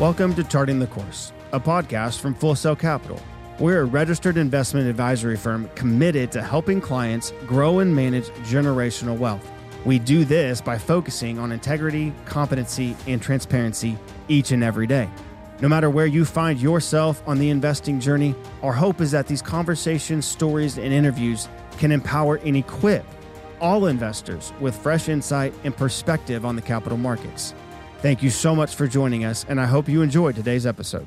Welcome to Charting the Course, a podcast from Full Sail Capital. We're a registered investment advisory firm committed to helping clients grow and manage generational wealth. We do this by focusing on integrity, competency, and transparency each and every day. No matter where you find yourself on the investing journey, our hope is that these conversations, stories, and interviews can empower and equip all investors with fresh insight and perspective on the capital markets. Thank you so much for joining us, and I hope you enjoyed today's episode.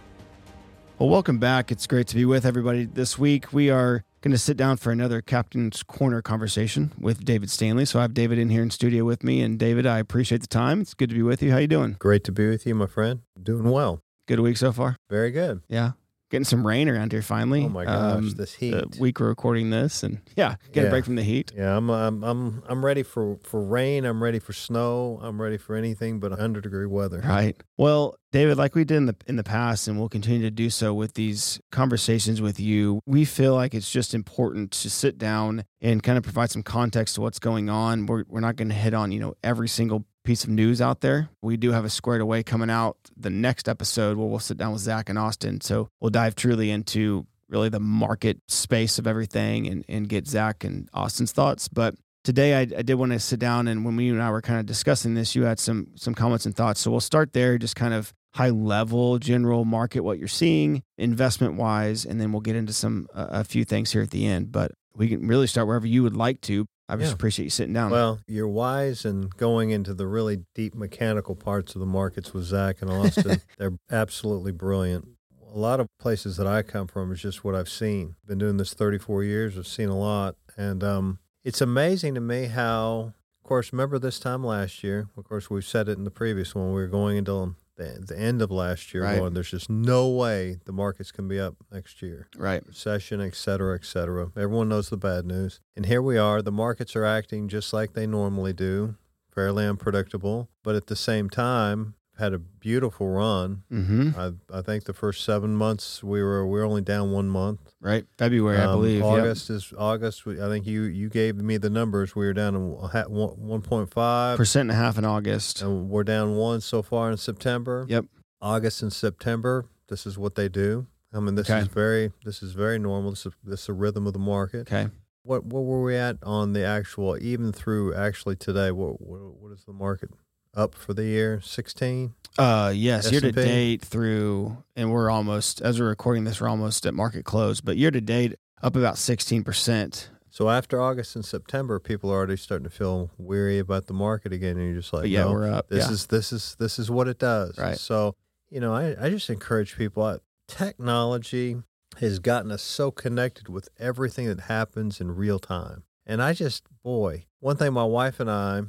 Well, welcome back. It's great to be with everybody this week. We are going to sit down for another Captain's Corner conversation with David Stanley. So I have David in here in studio with me, and David, I appreciate the time. It's good to be with you. How you doing? Great to be with you, my friend. Doing well. Good week so far. Very good. Yeah, getting some rain around here finally. Oh my gosh, um, this heat. The week we're recording this, and yeah, get yeah. a break from the heat. Yeah, I'm I'm I'm I'm ready for for rain. I'm ready for snow. I'm ready for anything but 100 degree weather. Right. Well, David, like we did in the in the past, and we'll continue to do so with these conversations with you. We feel like it's just important to sit down and kind of provide some context to what's going on. We're we're not going to hit on you know every single piece of news out there. We do have a squared away coming out the next episode where we'll sit down with Zach and Austin. So we'll dive truly into really the market space of everything and, and get Zach and Austin's thoughts. But today I, I did want to sit down and when we and I were kind of discussing this, you had some some comments and thoughts. So we'll start there, just kind of high level general market what you're seeing investment wise and then we'll get into some uh, a few things here at the end but we can really start wherever you would like to I just yeah. appreciate you sitting down. Well, you're wise and going into the really deep mechanical parts of the markets with Zach and Austin. They're absolutely brilliant. A lot of places that I come from is just what I've seen. Been doing this 34 years. I've seen a lot, and um, it's amazing to me how. Of course, remember this time last year. Of course, we've said it in the previous one. We were going into the, the end of last year right. going, there's just no way the markets can be up next year. Right. Recession, et cetera, et cetera. Everyone knows the bad news. And here we are. The markets are acting just like they normally do, fairly unpredictable. But at the same time, had a beautiful run. Mm-hmm. I, I think the first seven months we were we are only down one month. Right, February, um, I believe. August yep. is August. I think you you gave me the numbers. We were down one point five percent and a half in August, and we're down one so far in September. Yep, August and September. This is what they do. I mean, this okay. is very this is very normal. This is this is a rhythm of the market. Okay. What what were we at on the actual even through actually today? What what, what is the market? Up for the year 16 uh yes S&P? year to date through and we're almost as we're recording this we're almost at market close but year to date up about 16% so after august and september people are already starting to feel weary about the market again and you're just like but yeah no, we're up this yeah. is this is this is what it does. Right. So you know i, I just encourage people uh, technology has gotten us so connected with everything that happens in real time. And i just boy one thing my wife and i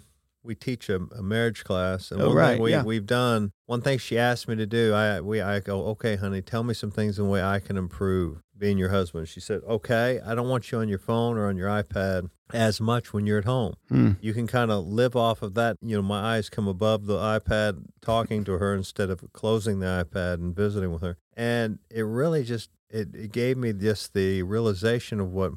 we teach a, a marriage class, and oh, one right, thing we, yeah. we've done, one thing she asked me to do, I we I go, okay, honey, tell me some things in the way I can improve being your husband. She said, okay, I don't want you on your phone or on your iPad as much when you're at home. Hmm. You can kind of live off of that. You know, my eyes come above the iPad talking to her instead of closing the iPad and visiting with her, and it really just it, it gave me just the realization of what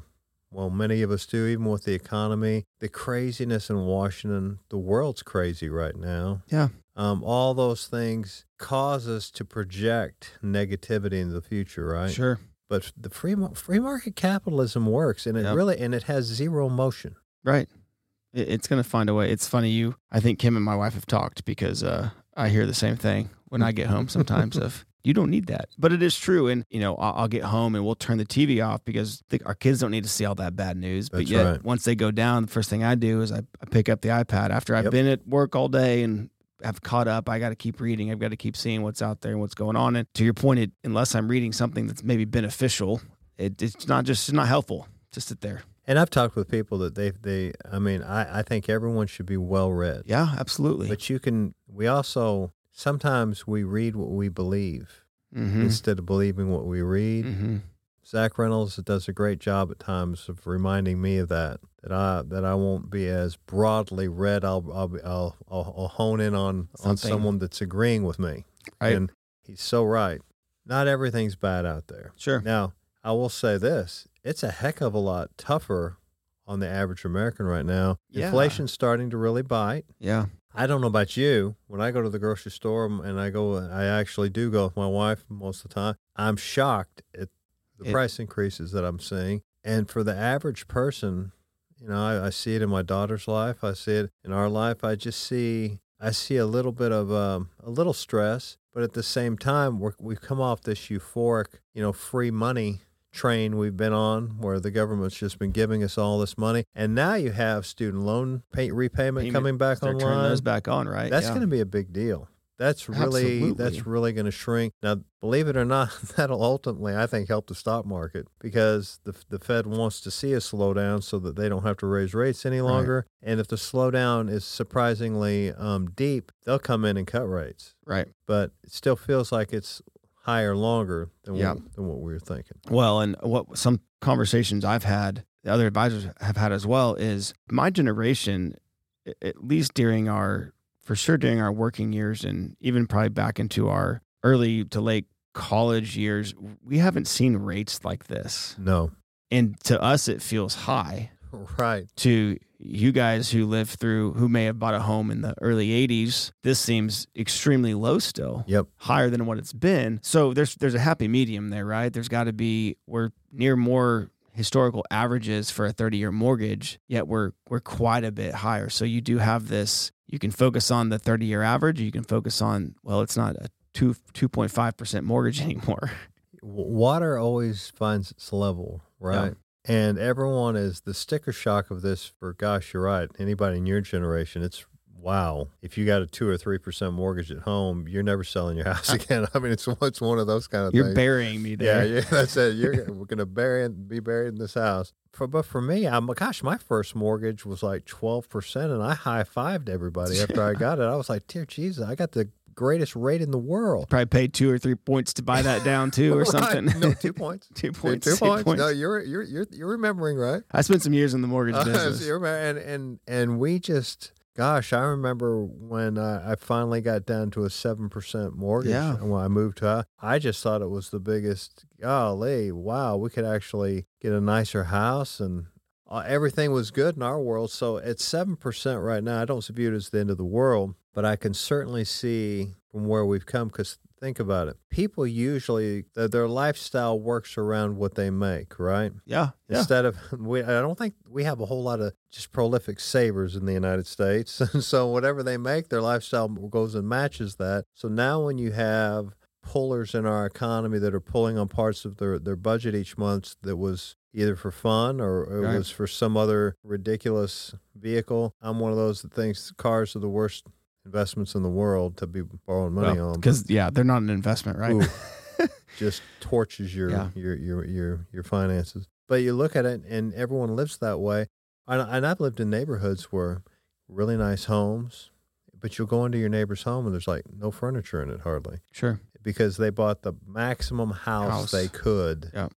well, many of us do, even with the economy, the craziness in Washington. The world's crazy right now. Yeah. Um, all those things cause us to project negativity in the future, right? Sure. But the free free market capitalism works, and it yep. really and it has zero motion. Right. It's going to find a way. It's funny. You, I think Kim and my wife have talked because uh, I hear the same thing when I get home sometimes of you don't need that. But it is true. And, you know, I'll, I'll get home and we'll turn the TV off because the, our kids don't need to see all that bad news. But That's yet, right. once they go down, the first thing I do is I, I pick up the iPad after I've Yep. been at work all day and have caught up. I got to keep reading. I've got to keep seeing what's out there and what's going on. And to your point, it, unless I'm reading something that's maybe beneficial, it, it's not just it's not helpful to sit there. And I've talked with people that they they I mean I, I think everyone should be well read. Yeah, absolutely. But you can we also sometimes we read what we believe mm-hmm. instead of believing what we read. Mm-hmm. Zach Reynolds does a great job at times of reminding me of that. That I that I won't be as broadly read. I'll I'll I'll, I'll, I'll hone in on Something. on someone that's agreeing with me. Right. And he's so right. Not everything's bad out there. Sure. Now I will say this: it's a heck of a lot tougher on the average American right now. Yeah. Inflation's starting to really bite. Yeah. I don't know about you. When I go to the grocery store and I go, I actually do go with my wife most of the time. I'm shocked at the It- price increases that I'm seeing. And for the average person, you know, I, I see it in my daughter's life. I see it in our life. I just see, I see a little bit of um, a little stress, but at the same time, we're, we've come off this euphoric, you know, free money train we've been on where the government's just been giving us all this money and now you have student loan pay, repayment Payment, coming back They're turning those back on, right? that's Yeah. going to be a big deal. That's really Absolutely. that's really going to shrink. Now, believe it or not, that'll ultimately, I think, help the stock market because the the Fed wants to see a slowdown so that they don't have to raise rates any Right. longer. And if the slowdown is surprisingly um, deep, they'll come in and cut rates. right. But it still feels like it's higher longer than Yeah. what, than what we were thinking. Well, and what some conversations I've had, the other advisors have had as well, is my generation, at least during our, for sure during our working years, and even probably back into our early to late college years, we haven't seen rates like this. No, And to us, it feels high. right. To you guys who lived through, who may have bought a home in the early 80s, this seems extremely low still Yep. higher than what it's been. So there's there's a happy medium there, right? There's got to be we're near more historical averages for a 30 year mortgage, yet we're we're quite a bit higher. So you do have this. You can focus on the 30 year average. You can focus on well, it's not a two 2.5 percent mortgage anymore. Water always finds its level, right? And everyone is the sticker shock of this for gosh, you're right. Anybody in your generation, it's wow. If you got a two or three percent mortgage at home, you're never selling your house again. I mean, it's it's one of those kind of You're things. burying me there. yeah, yeah, that's it. You're we're gonna bury it, be buried in this house. For but for me, I'm gosh, my first mortgage was like twelve percent, and I high fived everybody after I got it. I was like, dear Jesus, I got the greatest rate in the world. Probably paid two or three points to buy that down too, or Right. something. No, two points. two points. Two, two points. No, you're you're you're you're remembering right. I spent some years in the mortgage Uh, business. so you remember- and and and we just gosh, I remember when I, I finally got down to a seven percent mortgage. Yeah. and when I moved to, I just thought it was the biggest. Golly, wow, we could actually get a nicer house and. Uh, everything was good in our world. So at 7% right now, I don't view it as the end of the world, but I can certainly see from where we've come because think about it. People usually, their, lifestyle works around what they make, right? yeah, yeah. instead of we I don't think we have a whole lot of just prolific savers in the United States. And so whatever they make, their lifestyle goes and matches that. So now when you have pullers in our economy that are pulling on parts of their, their budget each month that was either for fun or it Right. was for some other ridiculous vehicle. I'm one of those that thinks cars are the worst investments in the world to be borrowing money on. because yeah, they're not an investment, right? Ooh, just torches your, Yeah. your your your your finances. But you look at it, and everyone lives that way. And, and I've lived in neighborhoods where really nice homes, but you'll go into your neighbor's home and there's like no furniture in it hardly Sure. because they bought the maximum house, House. they could. Yep.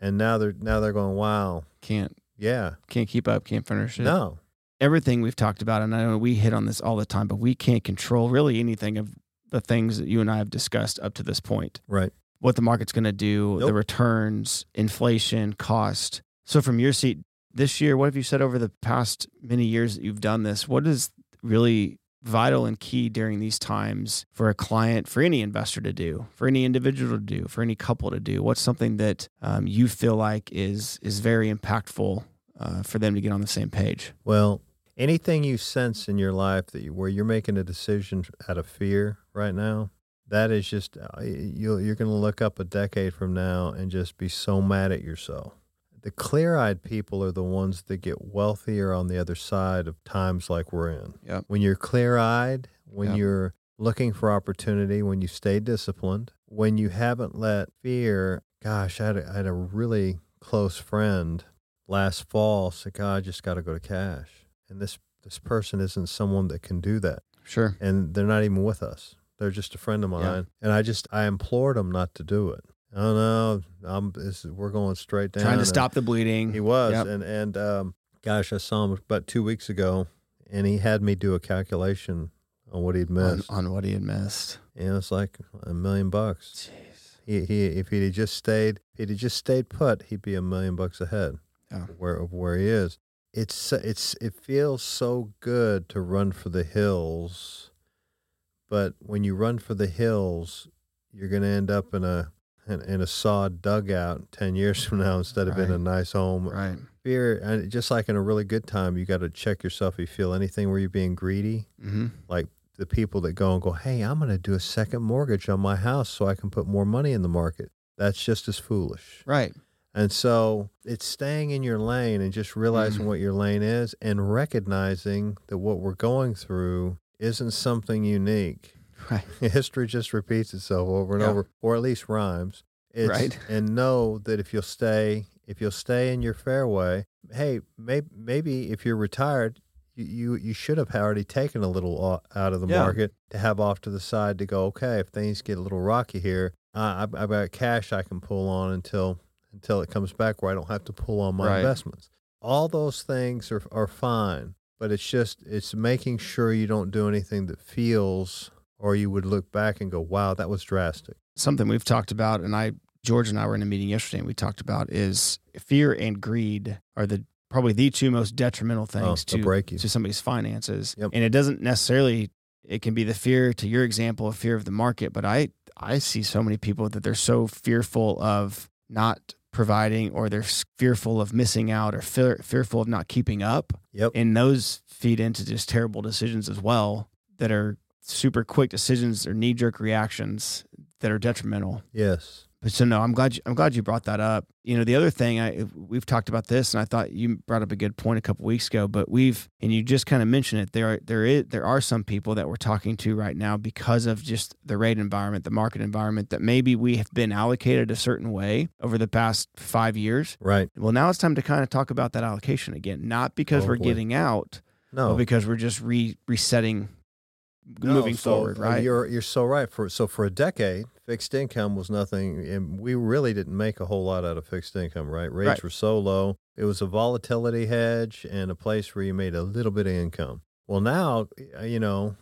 And now they're now they're going, wow, Can't yeah, can't keep up. Can't finish it. no, everything we've talked about, and I know we hit on this all the time, but we can't control really anything of the things that you and I have discussed up to this point. right, What the market's going to do, the returns, inflation, cost. So, from your seat this year, what have you said over the past many years that you've done this? What is really vital and key during these times for a client, for any investor to do, for any individual to do, for any couple to do? What's something that um, you feel like is is very impactful uh, for them to get on the same page? Well, anything you sense in your life that you, where you're making a decision out of fear right now, that is just uh, you you're going to look up a decade from now and just be so mad at yourself. The clear-eyed people are the ones that get wealthier on the other side of times like we're in. Yep. When you're clear-eyed, when Yep. you're looking for opportunity, when you stay disciplined, when you haven't let fear. Gosh, I had a, I had a really close friend last fall said, "God, I just got to go to cash," and this this person isn't someone that can do that, Sure. and they're not even with us. They're just a friend of mine, Yeah. and I just I implored him not to do it. Oh no, I'm this, we're going straight down. Trying to and- stop the bleeding. he was, Yep. and and um, gosh, I saw him about two weeks ago, and he had me do a calculation on what he'd on, missed, on what he had missed. and it's like a million bucks. Jeez. He, he if he'd just stayed, if he'd just stayed put, he'd be a million bucks ahead Yeah. where of where he is. it's it's it feels so good to run for the hills, but when you run for the hills, you're going to end up in a in, in a sod dugout ten years from now instead of in a nice home. Right. Fear, and just like in a really good time, you got to check yourself. If you feel anything where you're being greedy, Mm-hmm. like the people that go and go, "Hey, I'm going to do a second mortgage on my house so I can put more money in the market." That's just as foolish. Right. And so it's staying in your lane and just realizing Mm. what your lane is and recognizing that what we're going through isn't something unique. Right. History just repeats itself over and Yeah. over, or at least rhymes. It's, Right. And know that if you'll stay, if you'll stay in your fairway, hey, maybe maybe if you're retired, you you, you should have already taken a little out of the Yeah. market to have off to the side to go. Okay, if things get a little rocky here, uh, I've, I've got cash I can pull on until until it comes back where I don't have to pull on my Right. investments. All those things are are fine, but it's just it's making sure you don't do anything that feels or you would look back and go, "Wow, that was drastic." Something we've talked about, and I, George and I were in a meeting yesterday, and we talked about is fear and greed are the probably the two most detrimental Oh, things they'll to to somebody's finances. Yep. And it doesn't necessarily it can be the fear to your example of fear of the market, but I I see so many people that they're so fearful of not providing or they're fearful of missing out or fear, fearful of not keeping up Yep. and those feed into just terrible decisions as well that are super quick decisions or knee jerk reactions that are detrimental. Yes. But so no, I'm glad you, I'm glad you brought that up. You know, the other thing I we've talked about this, and I thought you brought up a good point a couple weeks ago. But we've and you just kind of mentioned it. There are there is there are some people that we're talking to right now because of just the rate environment, the market environment that maybe we have been allocated a certain way over the past five years. Right. Well, now it's time to kind of talk about that allocation again, not because Oh, we're boy. getting out, No. because we're just re resetting, No, moving so, forward. uh, Right. You're you're so right. For so for a decade, fixed income was nothing, and we really didn't make a whole lot out of fixed income. Right, rates Right. were so low. It was a volatility hedge and a place where you made a little bit of income. Well, now uh, you know,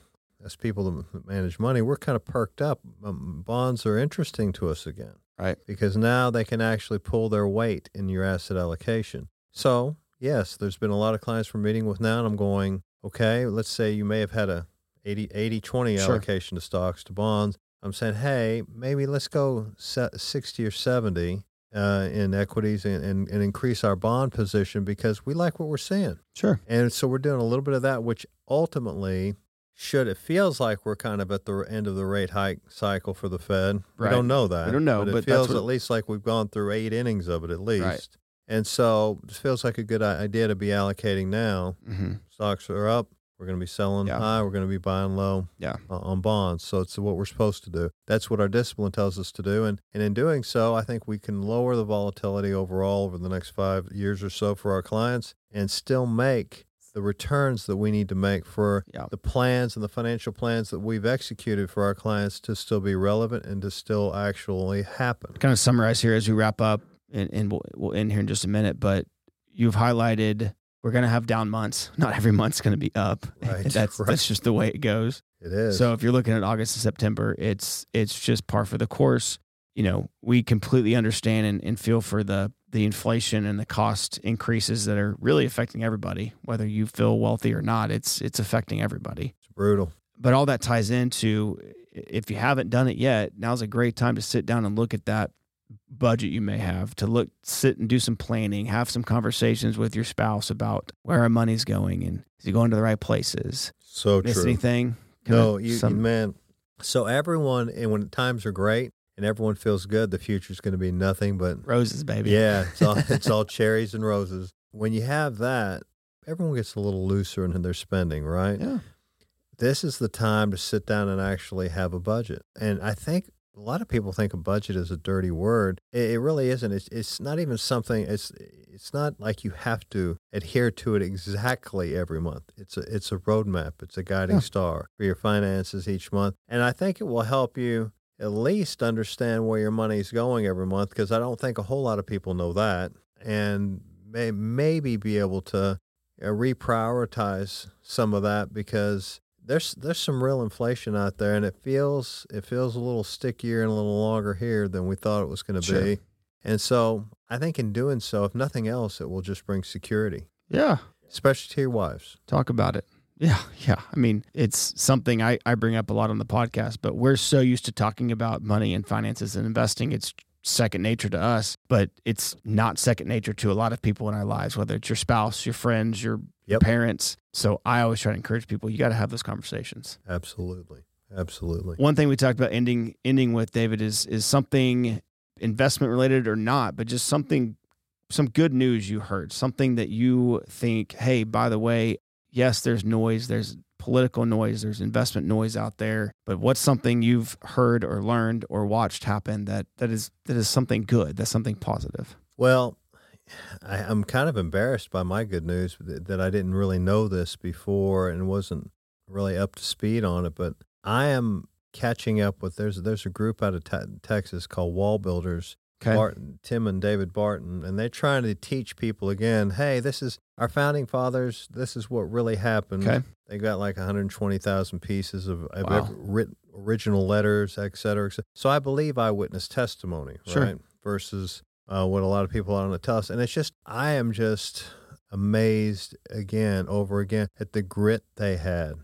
as people that manage money, we're kind of perked up. Um, bonds are interesting to us again, Right. Because now they can actually pull their weight in your asset allocation. So yes, there's been a lot of clients we're meeting with now, and I'm going, okay, let's say you may have had a 80, 80 20 Sure. allocation to stocks to bonds. I'm saying, hey, maybe let's go 60 or 70 uh, in equities and, and, and increase our bond position because we like what we're seeing. Sure. And so we're doing a little bit of that, which ultimately should, it feels like we're kind of at the end of the rate hike cycle for the Fed. We don't know that. don't know, but it but feels what- at least like we've gone through eight innings of it at least. Right. And so it feels like a good idea to be allocating now hmm stocks are up. We're going to be selling Yeah. high. We're going to be buying low Yeah. uh, on bonds. So it's what we're supposed to do. That's what our discipline tells us to do. And, and in doing so, I think we can lower the volatility overall over the next five years or so for our clients and still make the returns that we need to make for Yeah. the plans and the financial plans that we've executed for our clients to still be relevant and to still actually happen. kind of summarize here as we wrap up, and, and we'll, we'll end here in just a minute. But you've highlighted we're going to have down months. Not every month's going to be up. Right, that's right. that's just the way it goes. It is. So if you're looking at August and September, it's it's just par for the course. You know, we completely understand and, and feel for the the inflation and the cost increases that are really affecting everybody, whether you feel wealthy or not. It's it's affecting everybody. it's brutal. But all that ties into if you haven't done it yet, now's a great time to sit down and look at that budget you may have to look sit and do some planning have some conversations with your spouse about where our money's going and is it going to the right places So miss true. anything Kinda No, you, you some- man. So everyone, and when times are great and everyone feels good, the future's going to be nothing but roses baby yeah, it's all it's all cherries and roses. When you have that, everyone gets a little looser in their spending, right? yeah This is the time to sit down and actually have a budget. And I think a lot of people think a budget is a dirty word. It, it really isn't. It's it's not even something. It's it's not like you have to adhere to it exactly every month. It's a it's a roadmap. It's a guiding Yeah. star for your finances each month. And I think it will help you at least understand where your money's going every month because I don't think a whole lot of people know that and may maybe be able to uh, reprioritize some of that because there's there's some real inflation out there and it feels it feels a little stickier and a little longer here than we thought it was going to Sure. be. And so I think in doing so, if nothing else, it will just bring security. yeah especially to your wives. Talk about it. Yeah, yeah. I mean, it's something I, I bring up a lot on the podcast, but we're so used to talking about money and finances and investing. It's second nature to us, but it's not second nature to a lot of people in our lives, whether it's your spouse, your friends, your Yep. parents. So I always try to encourage people, you got to have those conversations. Absolutely. Absolutely. One thing we talked about ending ending with David is is something investment related or not, but just something some good news you heard, something that you think, hey, by the way, yes, there's noise, there's political noise, there's investment noise out there, but what's something you've heard or learned or watched happen that that is that is something good, that's something positive. Well, I, I'm kind of embarrassed by my good news that, that I didn't really know this before and wasn't really up to speed on it. But I am catching up with there's there's a group out of te- Texas called Wall Builders. Okay. Barton, Tim and David Barton, and they're trying to teach people again. Hey, this is our founding fathers. This is what really happened. Okay. They got like 120,000 pieces of, of Wow. ever- writ, original letters, et cetera, et cetera. So I believe eyewitness testimony, Sure. right? Versus uh, what a lot of people are going to tell us. And it's just, I am just amazed again, over again, at the grit they had.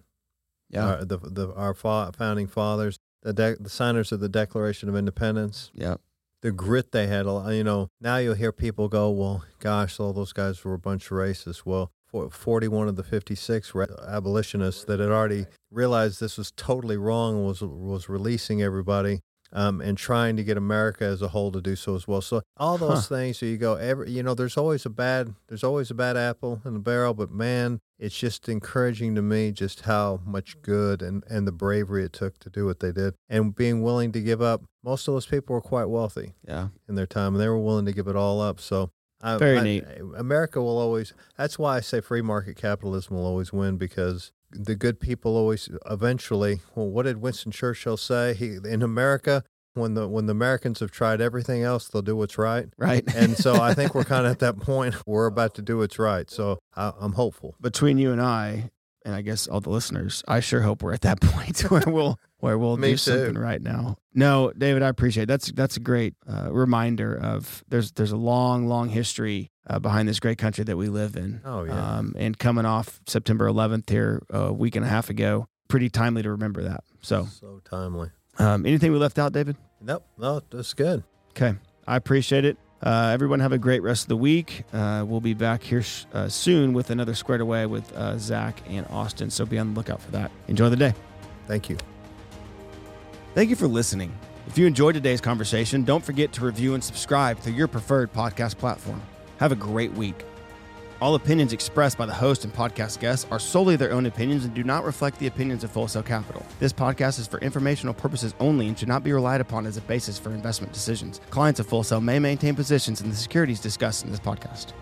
Yeah. Our, the, the, our fa- founding fathers, the, de- the signers of the Declaration of Independence, yeah. The grit they had. You know, now you'll hear people go, well, gosh, all those guys were a bunch of racists. Well, 41 of the 56 re- abolitionists that had already realized this was totally wrong and was, was releasing everybody um, and trying to get America as a whole to do so as well. So all those things, so you go, every, you know, there's always a bad, there's always a bad apple in the barrel, but man, it's just encouraging to me just how much good and, and the bravery it took to do what they did and being willing to give up. Most of those people were quite wealthy Yeah. in their time, and they were willing to give it all up. So, I, Very I- neat. America will always. That's why I say free market capitalism will always win because the good people always eventually. Well, what did Winston Churchill say? He in America. When the when the Americans have tried everything else, they'll do what's right. Right. And so I think we're kind of at that point. We're about to do what's right. So I, I'm hopeful. between you and I, and I guess all the listeners, I sure hope we're at that point where we'll where we'll do something right now. No, David, I appreciate it. that's that's a great uh, reminder of there's there's a long long history uh, behind this great country that we live in. Oh, yeah. Um, and coming off September 11th here a week and a half ago, pretty timely to remember that. So, So timely. um, anything we left out, David? Nope. No, that's good. Okay. I appreciate it. Uh, everyone have a great rest of the week. Uh, we'll be back here sh- uh, soon with another Squared Away with uh, Zach and Austin. So be on the lookout for that. Enjoy the day. Thank you. Thank you for listening. If you enjoyed today's conversation, don't forget to review and subscribe through your preferred podcast platform. Have a great week. All opinions expressed by the host and podcast guests are solely their own opinions and do not reflect the opinions of Full Sail Capital. This podcast is for informational purposes only and should not be relied upon as a basis for investment decisions. Clients of Full Sail may maintain positions in the securities discussed in this podcast.